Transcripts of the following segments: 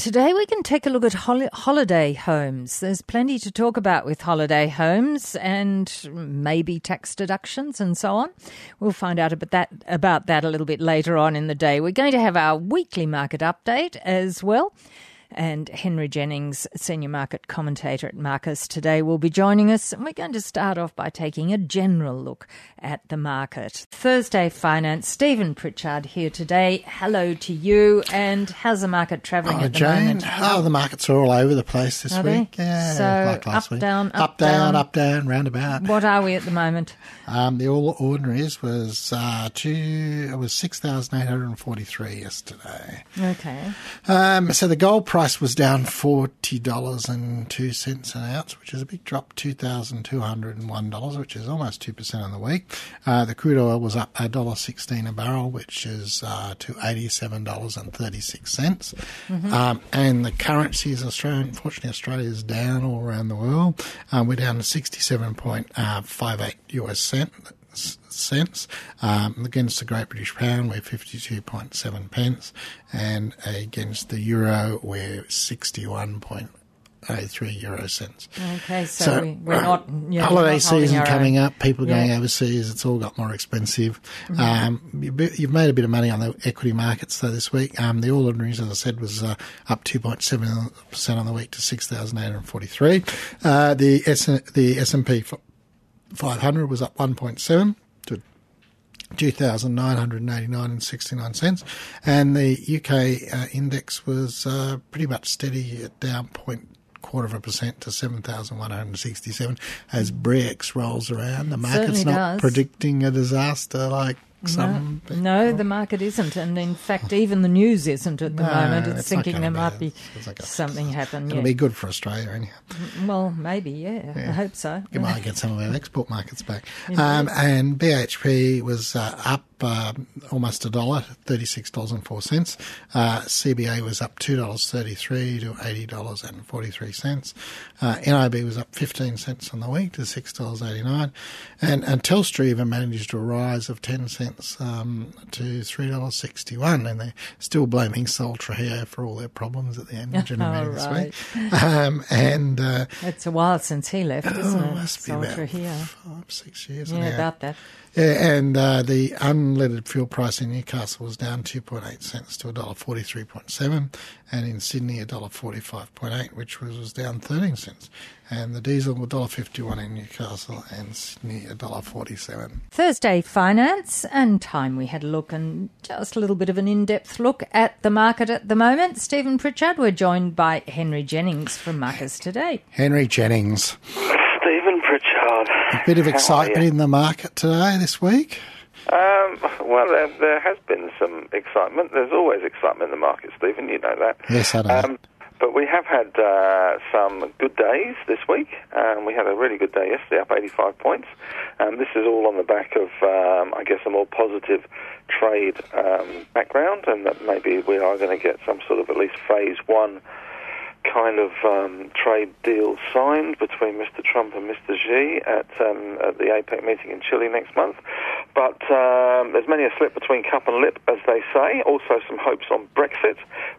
Today we can take a look at hol- holiday homes. There's plenty to talk about with holiday homes and maybe tax deductions and so on. We'll find out about that about that a little bit later on in the day. We're going to have our weekly market update as well. And Henry Jennings, senior market commentator at Marcus today, will be joining us. And we're going to start off by taking a general look at the market. Thursday Finance, Stephen Pritchard here today. Hello to you. And how's the market travelling oh, at the Jane. moment? Oh, the markets are all over the place this Are week. they? Yeah, So, like last up, week. down, up, up, down, down. up, down, roundabout. What are we at the moment? Um, the all ordinaries was uh, two. It was six thousand eight hundred and forty-three yesterday. Okay. Um, so the gold price was down forty dollars and two cents an ounce, which is a big drop, two thousand two hundred and one dollars, which is almost two percent on the week. Uh, the crude oil was up a dollar sixteen a barrel, which is uh, to eighty-seven dollars and thirty-six cents. Um, and the currencies, Australia, unfortunately, Australia is down all around the world. Um, we're down to sixty-seven point five eight US cent cents um, against the Great British Pound. We're fifty-two point seven pence, and against the euro, we're sixty-one point eight three euro cents. Okay, so, So, we, we're not. Yeah, Holiday not season coming own. up, people going Yeah. Mm-hmm. overseas, it's all got more expensive. Um, you- you've made a bit of money on the equity markets though this week. Um, the All Ordinaries, as I said, was uh, up 2.7% on the week to 6,843. Uh, the S- the S&P 500 was up 1.7 to 2,989 and 69 cents. And the UK uh, index was uh, pretty much steady at down point quarter of a percent to 7,167 as Brexit rolls around. The market's not does. predicting a disaster like some. people. No, the market isn't, and in fact, even the news isn't at the No, moment. It's, it's thinking there be. might be something happen. It'll Yeah. be good for Australia anyhow. Well, maybe, yeah. I hope so. You might get some of our export markets back. Um, and BHP was uh, up um almost a dollar, thirty-six dollars and four cents. Uh, CBA was up two dollars thirty-three to eighty dollars and forty-three cents. Uh, NIB was up fifteen cents on the week to six dollars eighty-nine, and and Telstra even managed a rise of ten cents um, to three dollars sixty-one, and they're still blaming Sol here for all their problems at the annual general Oh, meeting this week. Um, and uh, It's a while since he left, isn't Oh, it? must be Soldier about here. five, six years. Yeah, about that. Yeah, and uh, the unleaded fuel price in Newcastle was down 2.8 cents to $1.43.7, and in Sydney $1.45.8, which was, was down 13 cents. And the diesel $1.51 in Newcastle and Sydney $1.47. Thursday finance and time we had a look and just a little bit of an in-depth look at the market at the moment. Stephen Pritchard, we're joined by Henry Jennings from Marcus Today. Henry Jennings. Stephen Pritchard. A bit of excitement in the market today, this week. Um, well, there, there has been some excitement. There's always excitement in the market, Stephen. You know that. Yes, I know. Um, but we have had uh, some good days this week. Um, we had a really good day yesterday, up 85 points. Um, this is all on the back of, um, I guess, a more positive trade um, background, and that maybe we are going to get some sort of at least phase one kind of um, trade deal signed between Mr. Trump and Mr. Xi at, um, at the APEC meeting in Chile next month. But um, there's many a slip between cup and lip, as they say. Also, some hopes on Brexit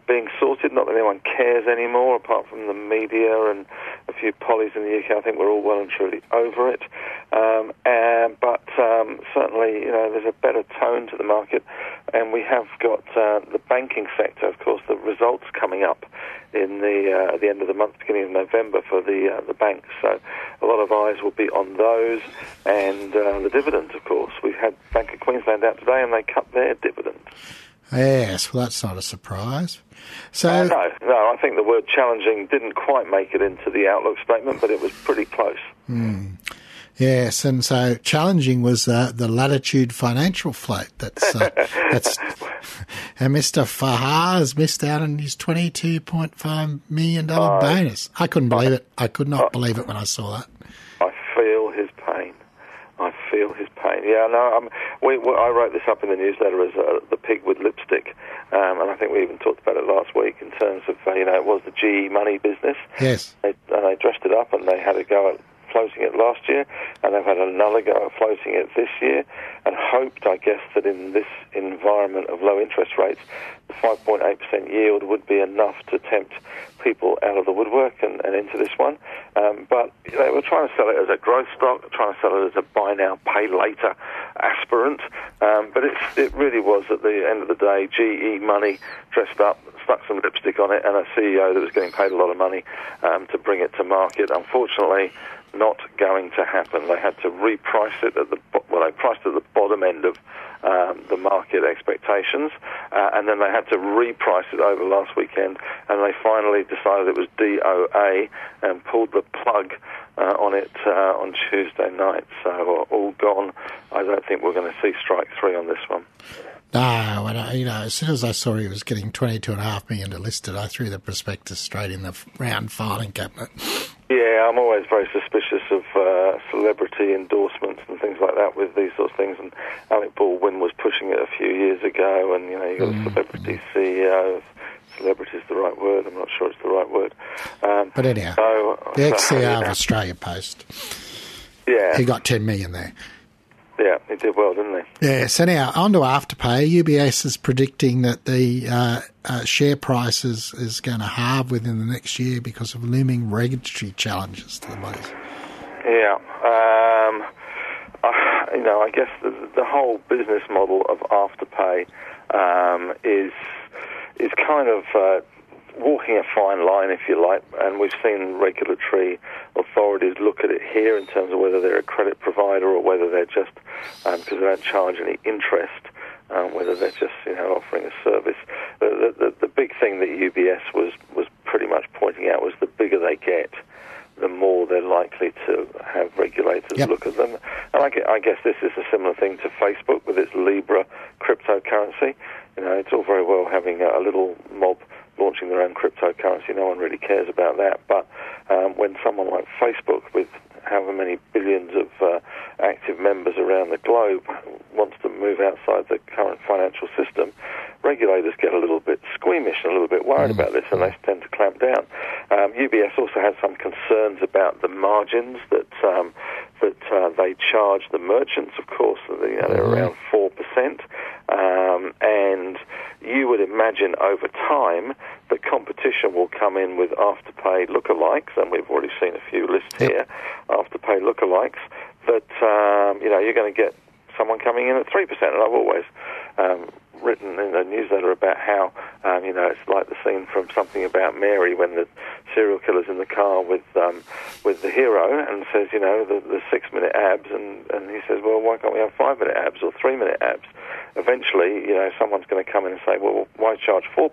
being sorted. Not that anyone cares anymore, apart from the media and a few pollies in the UK. I think we're all well and truly over it. Um, and, but um, certainly, you know, there's a better tone to the market, and we have got uh, the banking sector, of course, the results coming up in the uh, at the end of the month, beginning of November for the uh, the banks. So a lot of eyes will be on those and uh, the dividends, of course. We've had Bank of Queensland out today, and they cut their dividend. Yes, well, that's not a surprise. So, Uh, no, no, I think the word challenging didn't quite make it into the outlook statement, but it was pretty close. Yes, and so challenging was uh, the Latitude Financial float. That's uh, that's and Mr. Fahour has missed out on his twenty two point five million dollar bonus. I couldn't believe it. I could not believe it when I saw that. I feel his pain. I feel his pain. Yeah, no, um, we, we, I wrote this up in the newsletter as uh, the pig with lipstick, um, and I think we even talked about it last week in terms of uh, you know it was the GE money business. Yes, They, and they dressed it up and they had a go at floating it last year, and they've had another go at floating it this year, and hoped, I guess, that in this environment of low interest rates, the 5.8% yield would be enough to tempt people out of the woodwork and, and into this one. Um, but know, we're trying to sell it as a growth stock, trying to sell it as a buy now, pay later aspirant. Um, but it really was at the end of the day GE money dressed up, stuck some lipstick on it, and a CEO that was getting paid a lot of money um, to bring it to market. Unfortunately, not going to happen. They had to reprice it at the well, they priced at the bottom end of um, the market expectations, uh, and then they had to reprice it over last weekend, and they finally decided it was DOA and pulled the plug uh, on it uh, on Tuesday night. So uh, all gone. I don't think we're going to see strike three on this one. No, when I, you know, as soon as I saw he was getting twenty-two and a half million to listed, I threw the prospectus straight in the round filing cabinet. Yeah, I'm always very suspicious of uh, celebrity endorsements and things like that with these sorts of things. And Alec Baldwin was pushing it a few years ago, and you know, you got mm. a celebrity CEO. Celebrity is the right word. I'm not sure it's the right word. Um, but anyhow, so, the ex CEO of Australia Post. Yeah, he got 10 million there. Yeah, he did well, didn't he? Yes. Anyhow, on to Afterpay. UBS is predicting that the uh, uh, share price is, is going to halve within the next year because of looming regulatory challenges to the place. Yeah. Um, uh, you know, I guess the, the, whole business model of Afterpay um, is is kind of uh, walking a fine line, if you like, and we've seen regulatory authorities look at it here in terms of whether they're a credit provider or whether they're just because um, they don't charge any interest. Um, whether they're just you know offering a service. The, the, the big thing that UBS was was pretty much pointing out was the bigger they get, the more they're likely to have regulators yep. look at them. And I, I guess this is a similar thing to Facebook with its Libra cryptocurrency. You know, it's all very well having a little mob launching their own cryptocurrency. No one really cares about that. But um, when someone like Facebook, with however many billions of uh, active members around the globe, wants to move outside the current financial system, regulators get a little bit squeamish and a little bit worried mm. about this, and they tend to clamp down. Um, UBS also has some concerns about the margins that um, that uh, they charge the merchants. Of course, you know, they're mm-hmm. around four percent, um, and you would imagine over time that competition will come in with afterpay lookalikes, and we've already seen a few lists yep. here, afterpay lookalikes. That um, you know you're going to get someone coming in at three percent, and I've always um, written in a newsletter about how um, you know it's like the scene from something about Mary when the serial killer's in the car with um, with the hero and says you know the, the six minute abs and and he says well why can't we have five minute abs or three minute abs eventually, you know, someone's going to come in and say, well, why charge 4%?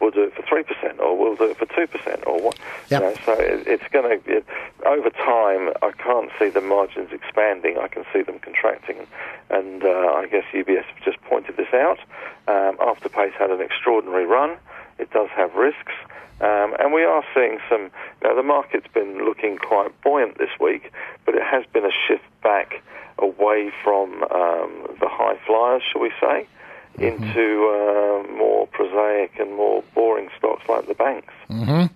We'll do it for 3%, or we'll do it for 2%, or what? Yep. You know, so it, it's going to, it, over time, I can't see the margins expanding. I can see them contracting. And uh, I guess UBS just pointed this out. Um, Afterpay's had an extraordinary run. It does have risks. Um, and we are seeing some, Now, the market's been looking quite buoyant this week, but it has been a shift back away from um, the high flyers, shall we say, mm-hmm. into uh, more prosaic and more boring stocks like the banks. Mm-hmm.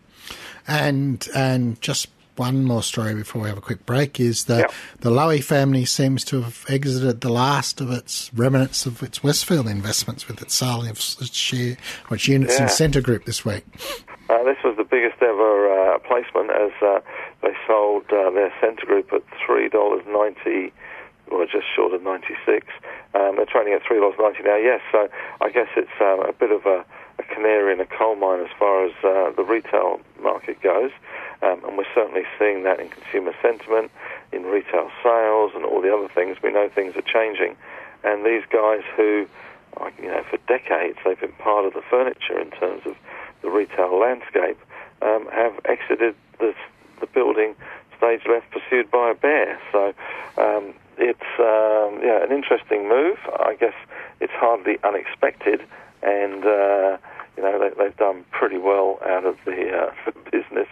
And and just one more story before we have a quick break is that yep. the Lowy family seems to have exited the last of its remnants of its Westfield investments with its sale of its share or its units yeah. in Scentre Group this week. Uh, this was the biggest ever uh, placement as uh, they sold uh, their Scentre Group at three dollars ninety or just short of 96. Um, they're trading at $3.90 now, yes. So I guess it's um, a bit of a, a, canary in a coal mine as far as uh, the retail market goes. Um, and we're certainly seeing that in consumer sentiment, in retail sales, and all the other things. We know things are changing. And these guys who, you know, for decades they've been part of the furniture in terms of the retail landscape, um, have exited the, the building stage left pursued by a bear. So um, it's um, yeah an interesting move. I guess it's hardly unexpected, and uh, you know they, have done pretty well out of the, uh, the business.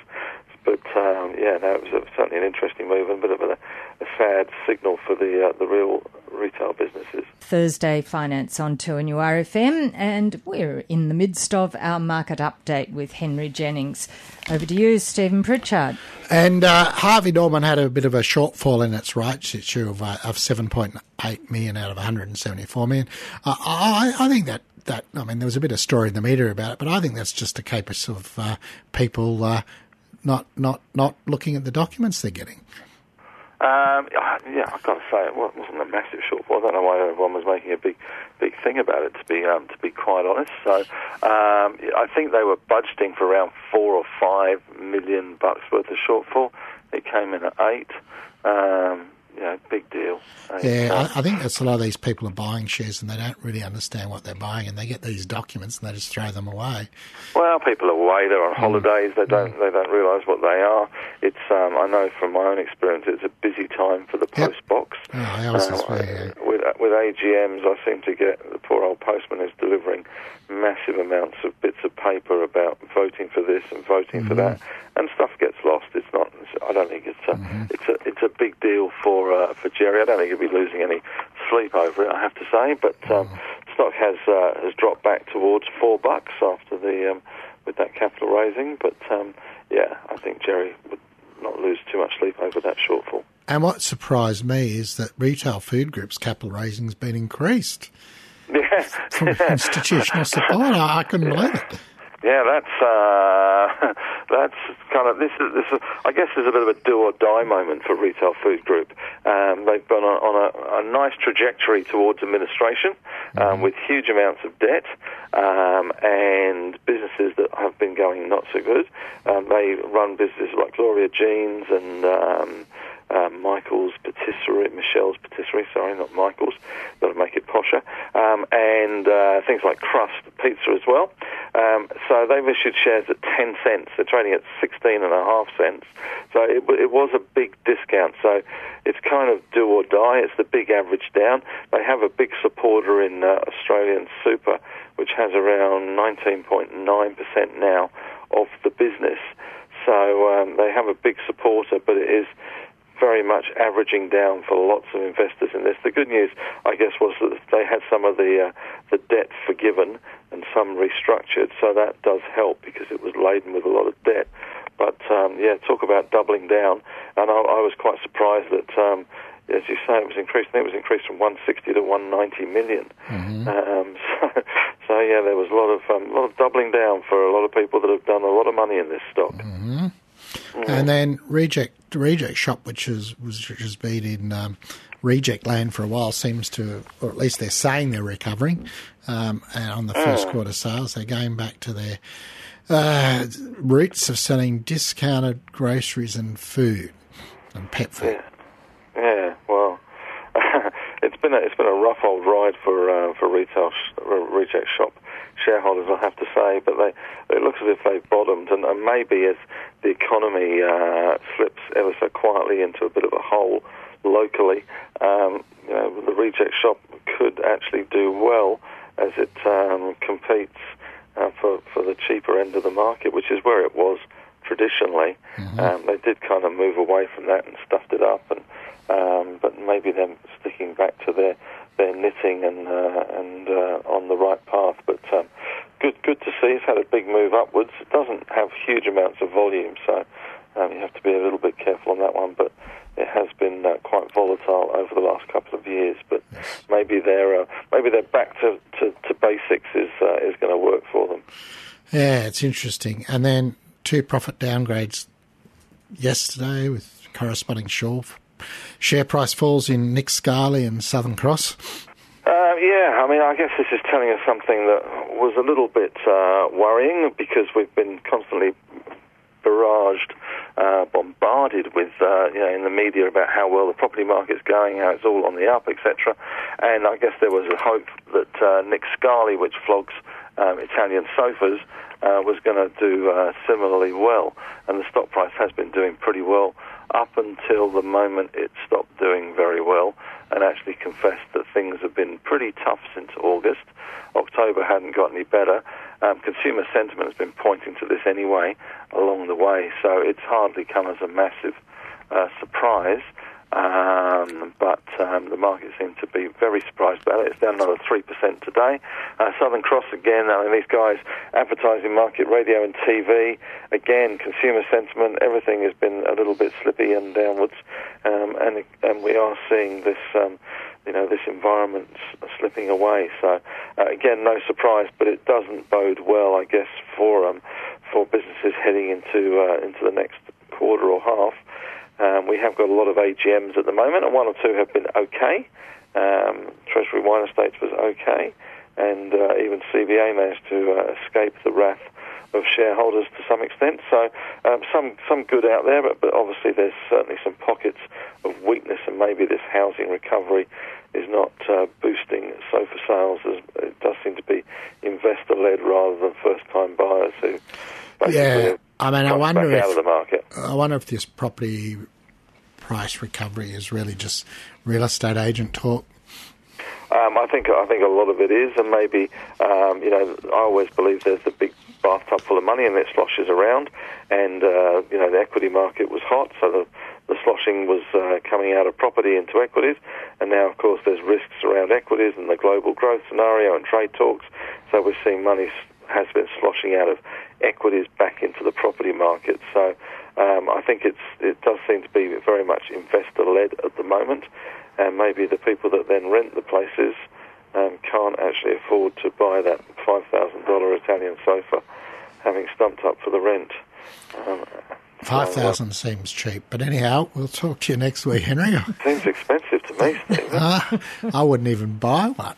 But um, yeah, no, it was a, certainly an interesting move and a bit of a, a sad signal for the uh, the real retail businesses. Thursday Finance on 2NURFM, and we're in the midst of our market update with Henry Jennings. Over to you, Stephen Pritchard. And uh, Harvey Norman had a bit of a shortfall in its rights issue of, uh, of 7.8 million out of 174 million. Uh, I, I think that that I mean there was a bit of story in the media about it, but I think that's just a case of uh, people uh, not not not looking at the documents they're getting. Um, yeah, I've got to say it wasn't a massive shortfall. I don't know why everyone was making a big, big thing about it. To be um, to be quite honest, so um, I think they were budgeting for around four or five million bucks worth of shortfall. It came in at eight. Um, you know, big deal. Yeah, I, I, think that's a lot of these people are buying shares and they don't really understand what they're buying, and they get these documents and they just throw them away. Well, people are away; they're on mm. holidays. They don't mm. they don't realise what they are. It's um, I know from my own experience, it's a busy time for the post box. Oh, uh, yeah. With with AGMs, I seem to get the poor old postman is delivering massive amounts of bits of paper about voting for this and voting mm-hmm. for that, and stuff gets lost. It's not. I don't think it's a mm-hmm. it's a it's a big deal for uh, for Jerry. I don't think he'll be losing any sleep over it. I have to say, but um, mm-hmm. stock has uh, has dropped back towards four bucks after the um, with that capital raising. But um, yeah, I think Jerry would not lose too much sleep over that shortfall. And what surprised me is that retail food groups capital raising has been increased. Yeah. From institutional support. I, couldn't believe it. Yeah, that's uh, that's kind of this is this is I guess there's a bit of a do or die moment for Retail Food Group. Um, they've been on, on a, a, nice trajectory towards administration um, mm-hmm. with huge amounts of debt um, and businesses that have been going not so good. Um, they run businesses like Gloria Jeans and um, Michael's Patisserie, Michel's Patisserie, sorry, not Michael's, to make it posher, um, and uh, things like Crust Pizza as well. Um, so they've issued shares at 10 cents. They're trading at 16 and a half cents. So it, it was a big discount. So it's kind of do or die. It's the big average down. They have a big supporter in uh, Australian Super, which has around 19.9% now of the business. So um, they have a big supporter, but it is very much averaging down for lots of investors in this. The good news, I guess, was that they had some of the uh, the debt forgiven and some restructured, so that does help because it was laden with a lot of debt. But um, yeah, talk about doubling down, and I, I was quite surprised that. Um, as you say, it was increased. It was increased from 160 to 190 million. Mm-hmm. Um, so, so, yeah, there was a lot of um, a lot of doubling down for a lot of people that have done a lot of money in this stock. Mm-hmm. And then Reject Reject Shop, which is which has been in um, reject land for a while, seems to, or at least they're saying they're recovering. Um, and on the first mm. quarter sales, they're going back to their uh, roots of selling discounted groceries and food and pet food. Yeah, yeah well, it's been a, it's been a rough old ride for uh, for retail sh- reject shop shareholders, I have to say, but they it looks as if they've bottomed, and, and maybe as the economy uh, slips ever so quietly into a bit of a hole locally, um, you know, the reject shop could actually do well as it um, competes uh, for for the cheaper end of the market, which is where it was traditionally. Mm-hmm. Um, they did kind of move away from that and stuffed it up, and um, but maybe them sticking back to their their knitting and uh, and uh, on the right path. But um, good good to see. It's had a big move upwards. It doesn't have huge amounts of volume, so um, you have to be a little bit careful on that one. But it has been uh, quite volatile over the last couple of years. But maybe they're uh, maybe they're back to, to, to basics is uh, is going to work for them. Yeah, it's interesting. And then two profit downgrades yesterday with corresponding short share price falls in Nick Scali and Southern Cross? Uh, yeah, I mean, I guess this is telling us something that was a little bit uh, worrying because we've been constantly barraged, uh, bombarded with, uh, you know, in the media about how well the property market's going, how it's all on the up, etc. And I guess there was a hope that uh, Nick Scali, which flogs um, Italian sofas, uh, was going to do uh, similarly well. And the stock price has been doing pretty well up until the moment it stopped doing very well and actually confessed that things have been pretty tough since August. October hadn't got any better. Um, consumer sentiment has been pointing to this anyway along the way, so it's hardly come as a massive uh, surprise. Um, but um, the market seemed to be very surprised about it. It's down another 3% today. Uh, Southern Cross again, I mean, these guys, advertising market, radio and TV, again, consumer sentiment, everything has been a little bit slippy and downwards. Um, and, and we are seeing this, um, you know, this environment slipping away. So, uh, again, no surprise, but it doesn't bode well, I guess, for, um, for businesses heading into, uh, into the next quarter or half. Um, we have got a lot of AGMs at the moment, and one or two have been okay. Um, Treasury Wine Estates was okay, and uh, even CBA managed to uh, escape the wrath of shareholders to some extent. So um, some some good out there, but, but obviously there's certainly some pockets of weakness, and maybe this housing recovery is not uh, boosting sofa sales. As it does seem to be investor led rather than first time buyers who. Yeah, I mean, I wonder if out of the market. I wonder if this property price recovery is really just real estate agent talk. Um, I think I think a lot of it is, and maybe um, you know I always believe there's a big bathtub full of money and it sloshes around, and uh, you know the equity market was hot, so the the sloshing was uh, coming out of property into equities, and now of course there's risks around equities and the global growth scenario and trade talks, so we're seeing money has been sloshing out of equities back into the property market. So um, I think it's it does seem to be very much investor led at the moment, and maybe the people that then rent the places um, can't actually afford to buy that five thousand dollar Italian sofa, having stumped up for the rent. Um, Five thousand uh, seems cheap, but anyhow, we'll talk to you next week, Henry. seems expensive to me, uh, I wouldn't even buy one.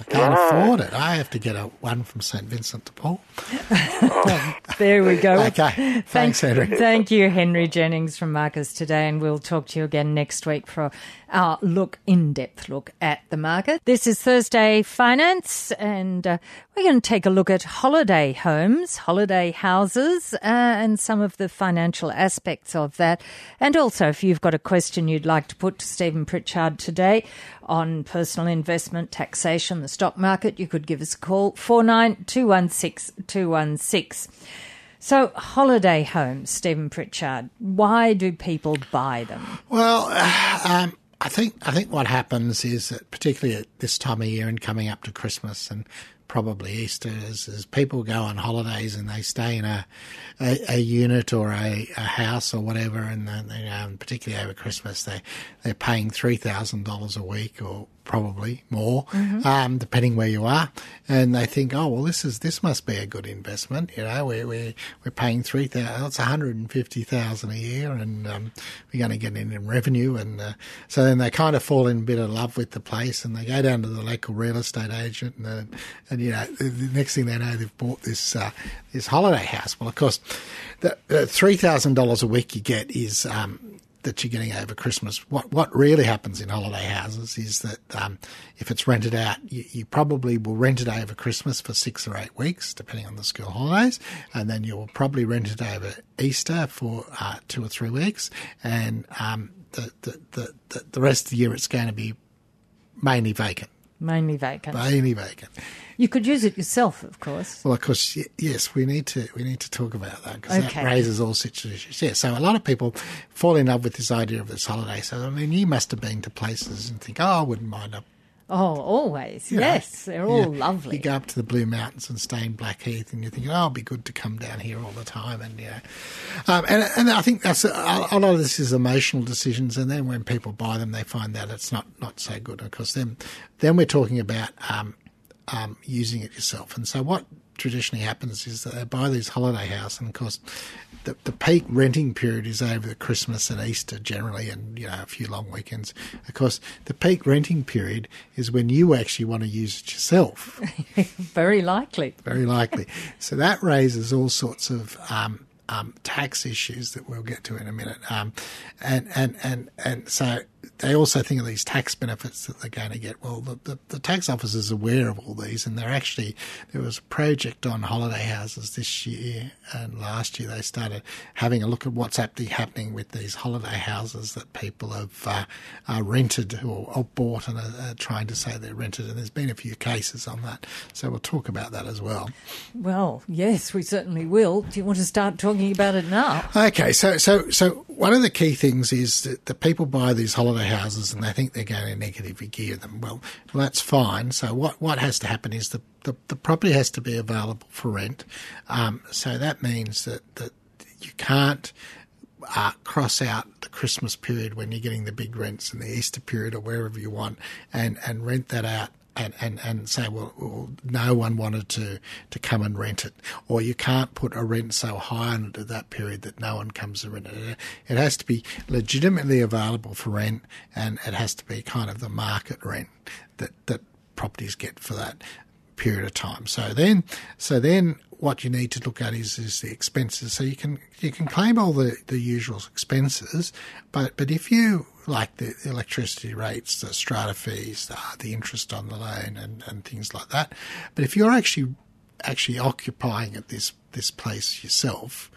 I can't afford it. I have to get a one from St Vincent de Paul. oh. there we go. Okay. Thanks, Henry. Thank you, Henry Jennings from Marcus today, and we'll talk to you again next week for our look, in depth look at the market. This is Thursday Finance, and uh, we're going to take a look at holiday homes, holiday houses, uh, and some of the financial aspects of that. And also, if you've got a question you'd like to put to Stephen Pritchard today on personal investment, taxation, the stock market, you could give us a call, 49216216. 216. So, holiday homes, Stephen Pritchard, why do people buy them? Well, um, I think I think what happens is that particularly at this time of year and coming up to Christmas and probably Easter is, is people go on holidays and they stay in a a, a unit or a, a, house or whatever, and they, um, particularly over Christmas they they're paying three thousand dollars a week or probably more, mm-hmm. um, depending where you are. And they think, oh well, this is this must be a good investment. You know, we're we're, we're paying three thousand, it's one hundred and fifty thousand a year, and um, we're going to get in in revenue. And uh, so then they kind of fall in a bit of love with the place, and they go down to the local real estate agent, and uh, and you know, the next thing they know, they've bought this uh, this holiday house. Well, of course, the, three thousand dollars a week you get is um, that you're getting over Christmas. What what really happens in holiday houses is that um, if it's rented out, you, you, probably will rent it over Christmas for six or eight weeks, depending on the school holidays, and then you will probably rent it over Easter for uh, two or three weeks, and um, the, the, the the rest of the year it's going to be mainly vacant. Mainly vacant. Mainly vacant. You could use it yourself, of course. Well, of course, yes. We need to we need to talk about that because okay. that raises all sorts of issues. Yeah. So a lot of people fall in love with this idea of this holiday. So I mean, you must have been to places and think, oh, I wouldn't mind a Oh, always. You yes, know, they're all lovely. You go up to the Blue Mountains and stay in Blackheath, and you think, oh, it'll be good to come down here all the time. And, you know, um, and, and I think that's a, a, lot of this is emotional decisions. And then when people buy them, they find that it's not, not so good. Because then, then we're talking about um, um, using it yourself. And so what traditionally happens is that they buy these holiday house, and of course, the, the peak renting period is over the Christmas and Easter generally, and you know a few long weekends. Of course, the peak renting period is when you actually want to use it yourself. Very likely. Very likely. so that raises all sorts of um, um, tax issues that we'll get to in a minute. Um, and, and, and, and so they also think of these tax benefits that they're going to get. Well, the, the, the, tax office is aware of all these, and they're actually there was a project on holiday houses this year and last year. They started having a look at what's actually happening with these holiday houses that people have uh, uh, rented or, or, bought and are, are, trying to say they're rented. And there's been a few cases on that, so we'll talk about that as well. Well, yes, we certainly will. Do you want to start talking about it now? Okay, so so so one of the key things is that the people buy these holiday houses and they think they're going to negatively gear them. Well, well that's fine. So what, what has to happen is the, the, the property has to be available for rent. Um, so that means that, that you can't uh, cross out the Christmas period when you're getting the big rents and the Easter period or wherever you want and, and rent that out and, and, and say, well, well, no one wanted to, to come and rent it. Or you can't put a rent so high on it at that period that no one comes to rent it. It has to be legitimately available for rent and it has to be kind of the market rent that, that properties get for that period of time. So then, so then what you need to look at is, is the expenses. So you can you can claim all the, the usual expenses, but but if you like the electricity rates, the strata fees, the, the interest on the loan, and, and things like that, but if you're actually actually occupying at this this place yourself,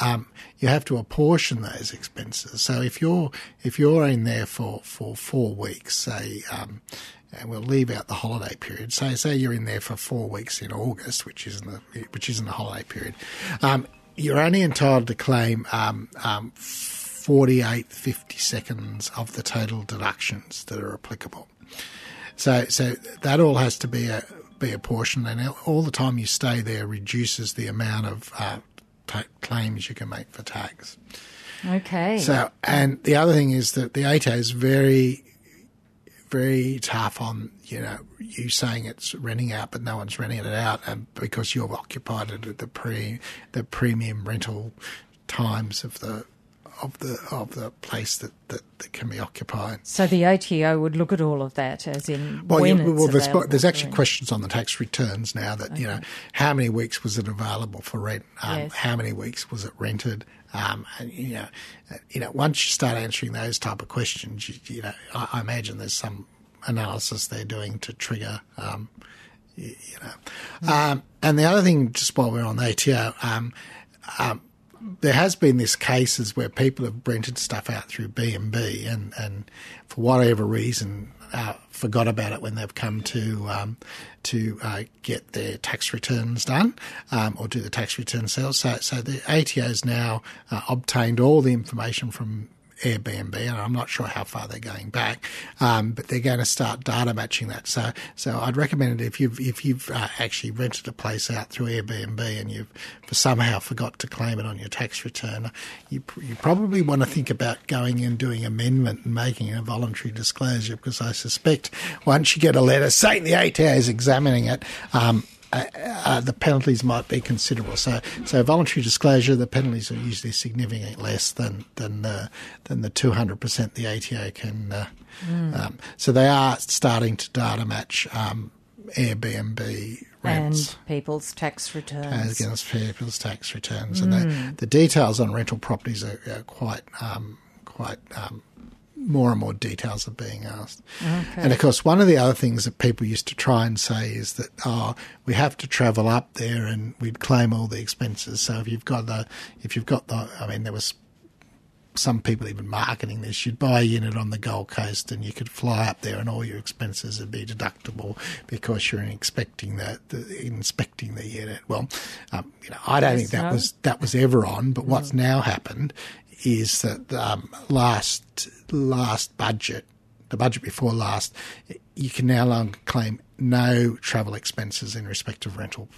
um, you have to apportion those expenses. So if you're if you're in there for, for four weeks, say um, and we'll leave out the holiday period. So, say you're in there for four weeks in August, which isn't the which isn't the holiday period. Um, you're only entitled to claim um, um, 48 50 seconds of the total deductions that are applicable. So, so that all has to be a be a portion, and all the time you stay there reduces the amount of uh, t- claims you can make for tax. Okay. So, and the other thing is that the ATO is very very tough on you know you saying it's renting out, but no one's renting it out, and because you've occupied it at the pre the premium rental times of the of the of the place that, that, that can be occupied. So the ATO would look at all of that, as in well, you, well there's, there's, actually questions on the tax returns now that okay. you know how many weeks was it available for rent, um, yes. how many weeks was it rented, um, and you know, you know, once you start answering those type of questions, you, you know, I, I, imagine there's some analysis they're doing to trigger, um, you, you, know. Mm. Um, and the other thing, just while we're on ATO, um, um, there has been this cases where people have rented stuff out through B and B, and and for whatever reason, uh, forgot about it when they've come to um, to uh, get their tax returns done um, or do the tax return sales. So, so the ATO has now uh, obtained all the information from Airbnb, and I'm not sure how far they're going back, um, but they're going to start data matching that. So, so I'd recommend it if you've if you've uh, actually rented a place out through Airbnb and you've somehow forgot to claim it on your tax return, you you probably want to think about going and doing amendment and making a voluntary disclosure because I suspect once you get a letter saying the ATO is examining it. Um, uh, uh, the penalties might be considerable. So, so voluntary disclosure, the penalties are usually significantly less than than uh, than the two hundred percent the ATO can. Mm. Um, so they are starting to data match um, Airbnb rents and people's tax returns against people's tax returns, mm. and the, hmm. the, details on rental properties are, are quite um, quite um, more and more details are being asked. Okay. And of course, one of the other things that people used to try and say is that, oh, we have to travel up there and we'd claim all the expenses. So if you've got the, if you've got the, I mean, there was some people even marketing this. You'd buy a unit on the Gold Coast and you could fly up there and all your expenses would be deductible because you're inspecting the, the inspecting the unit. Well, um, you know, I don't yes, think that no. was that was ever on. But what's mm. now happened is that um, last last budget, the budget before last, you can now longer claim no travel expenses in respect of rental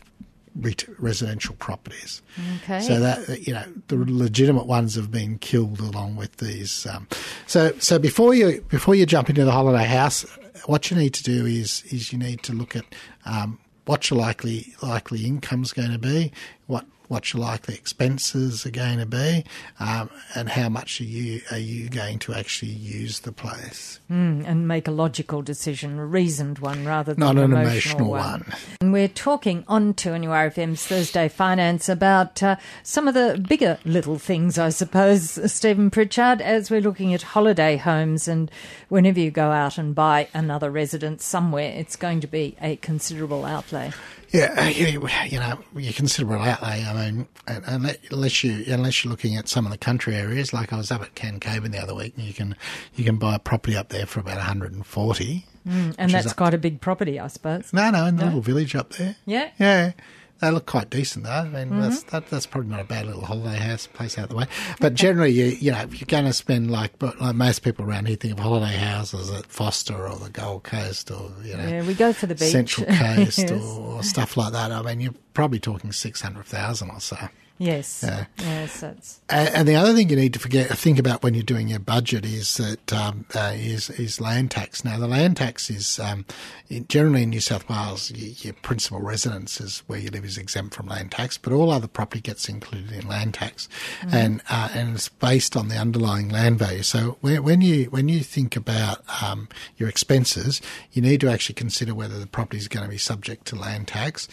residential properties. Okay. So that you know the legitimate ones have been killed along with these. Um, so so before you before you jump into the holiday house, what you need to do is is you need to look at um, what your likely likely income's going to be, what what your likely expenses are going to be, um, and how much are you are you going to actually use the place, mm, and make a logical decision, a reasoned one rather than not an emotional, emotional one. one. And we're talking on 2NURFM's Thursday Finance about uh, some of the bigger little things, I suppose, Stephen Pritchard, as we're looking at holiday homes, and whenever you go out and buy another residence somewhere, it's going to be a considerable outlay. Yeah, uh, you know, you consider it outlay. I mean, unless you unless you're looking at some of the country areas, like I was up at Cancoban the other week, and you can you can buy a property up there for about 140. Mm, and that's quite a big property, I suppose. No, no, in the no? little village up there. Yeah, yeah. They look quite decent though. I mean, mm-hmm. that's that, that's probably not a bad little holiday house place out the way. But generally, you you know, if you're going to spend like, but like most people around here think of holiday houses at Forster or the Gold Coast or you know, Yeah, we go for the beach. Central Coast Yes. or stuff like that. I mean, you're probably talking six hundred thousand or so. Yes. Yes, that's And, and the other thing you need to forget, think about when you're doing your budget is that um, uh, is is land tax. Now, the land tax is um, in, generally in New South Wales, your principal residence is where you live is exempt from land tax, but all other property gets included in land tax, and uh, and it's based on the underlying land value. So when, when you when you think about um, your expenses, you need to actually consider whether the property is going to be subject to land tax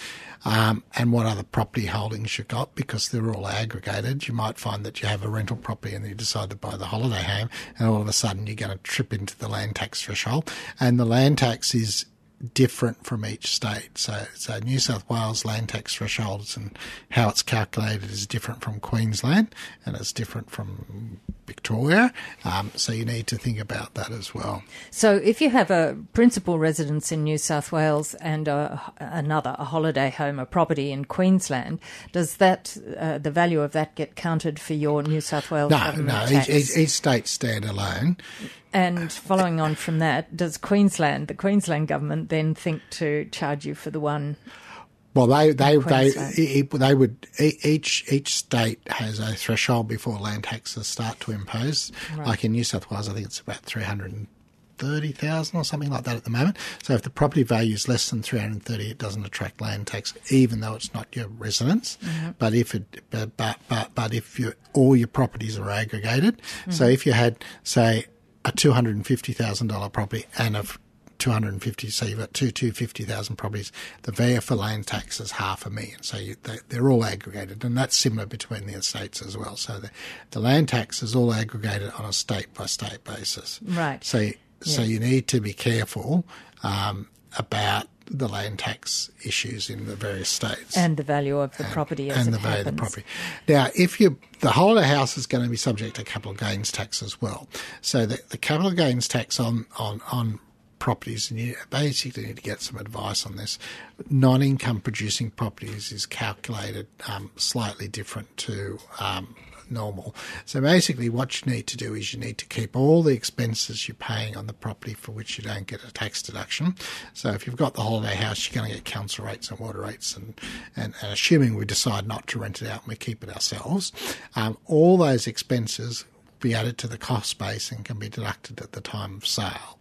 um, and what other property holdings you've got because they're all aggregated. You might find that you have a rental property and you decide to buy the holiday home, and all of a sudden you're going to trip into the land tax threshold. And the land tax is different from each state. So, so New South Wales land tax thresholds and how it's calculated is different from Queensland, and it's different from Victoria. Um, so you need to think about that as well. So, if you have a principal residence in New South Wales and a, another, a holiday home, a property in Queensland, does that uh, the value of that get counted for your New South Wales No, no, each, each, each state stand alone. And following on from that, does Queensland, the Queensland government, then think to charge you for the one? Well, they they they they would each each state has a threshold before land taxes start to impose. Like in New South Wales, I think it's about three hundred and thirty thousand or something like that at the moment. So if the property value is less than three hundred and thirty, it doesn't attract land tax, even though it's not your residence. Mm-hmm. But if it but but but, but if you all your properties are aggregated, mm-hmm. so if you had say a two hundred and fifty thousand dollar property and a 250, so you've got two 250,000 properties. The value for land tax is half a million. So you, they, they're all aggregated, and that's similar between the estates as well. So the, the land tax is all aggregated on a state by state basis. Right. So, so you need to be careful um, about the land tax issues in the various states And the value of the property as and the value of the property. Now, if you the holiday house is going to be subject to capital gains tax as well. So the, the capital gains tax on on on properties, and you basically need to get some advice on this. Non-income producing properties is calculated um, slightly different to. Um, normal. So basically what you need to do is you need to keep all the expenses you're paying on the property for which you don't get a tax deduction. So if you've got the holiday house, you're going to get council rates and water rates and, and, and assuming we decide not to rent it out and we keep it ourselves, um, all those expenses will be added to the cost base and can be deducted at the time of sale.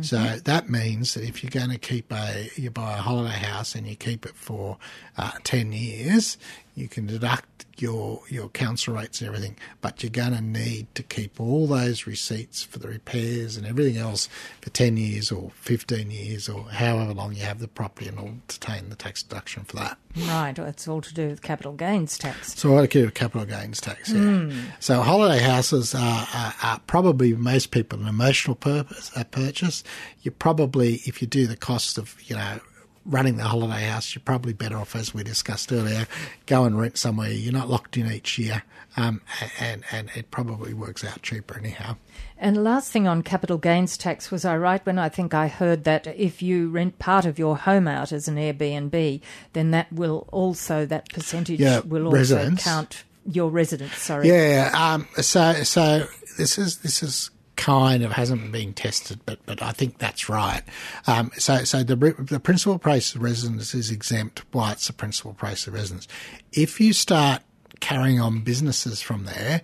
So that means that if you're going to keep a, you buy a holiday house and you keep it for uh, 10 years, you can deduct your, your council rates and everything, but you're going to need to keep all those receipts for the repairs and everything else for 10 years or 15 years or however long you have the property and will obtain the tax deduction for that. Right, well, it's all to do with capital gains tax. So I keep capital gains tax. Yeah. So holiday houses are, are, are probably most people an emotional purpose a purchase. You probably, if you do the cost of you know running the holiday house, you're probably better off, as we discussed earlier, go and rent somewhere. You're not locked in each year, um, and and it probably works out cheaper anyhow. And last thing on capital gains tax was I right when I think I heard that if you rent part of your home out as an Airbnb, then that will also that percentage Yeah, will also residence. count your residence. Sorry. Yeah. Um, so so this is this is kind of hasn't been tested, but but I think that's right. Um, so so the the principal price of residence is exempt. Why it's the principal price of residence. If you start carrying on businesses from there,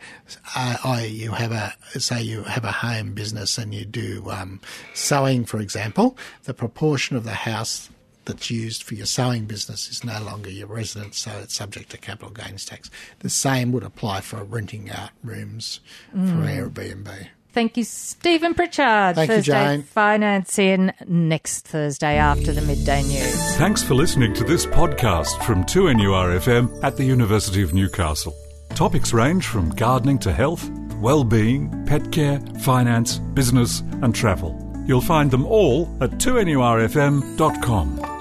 uh, i.e., you have a say you have a home business and you do um, sewing, for example, the proportion of the house that's used for your sewing business is no longer your residence, so it's subject to capital gains tax. The same would apply for renting out rooms for Airbnb. Thank you, Stephen Pritchard. Thank you, Thursday Jane. Finance in next Thursday after the midday news. Thanks for listening to this podcast from 2NURFM at the University of Newcastle. Topics range from gardening to health, well-being, pet care, finance, business and travel. You'll find them all at 2NURFM.com.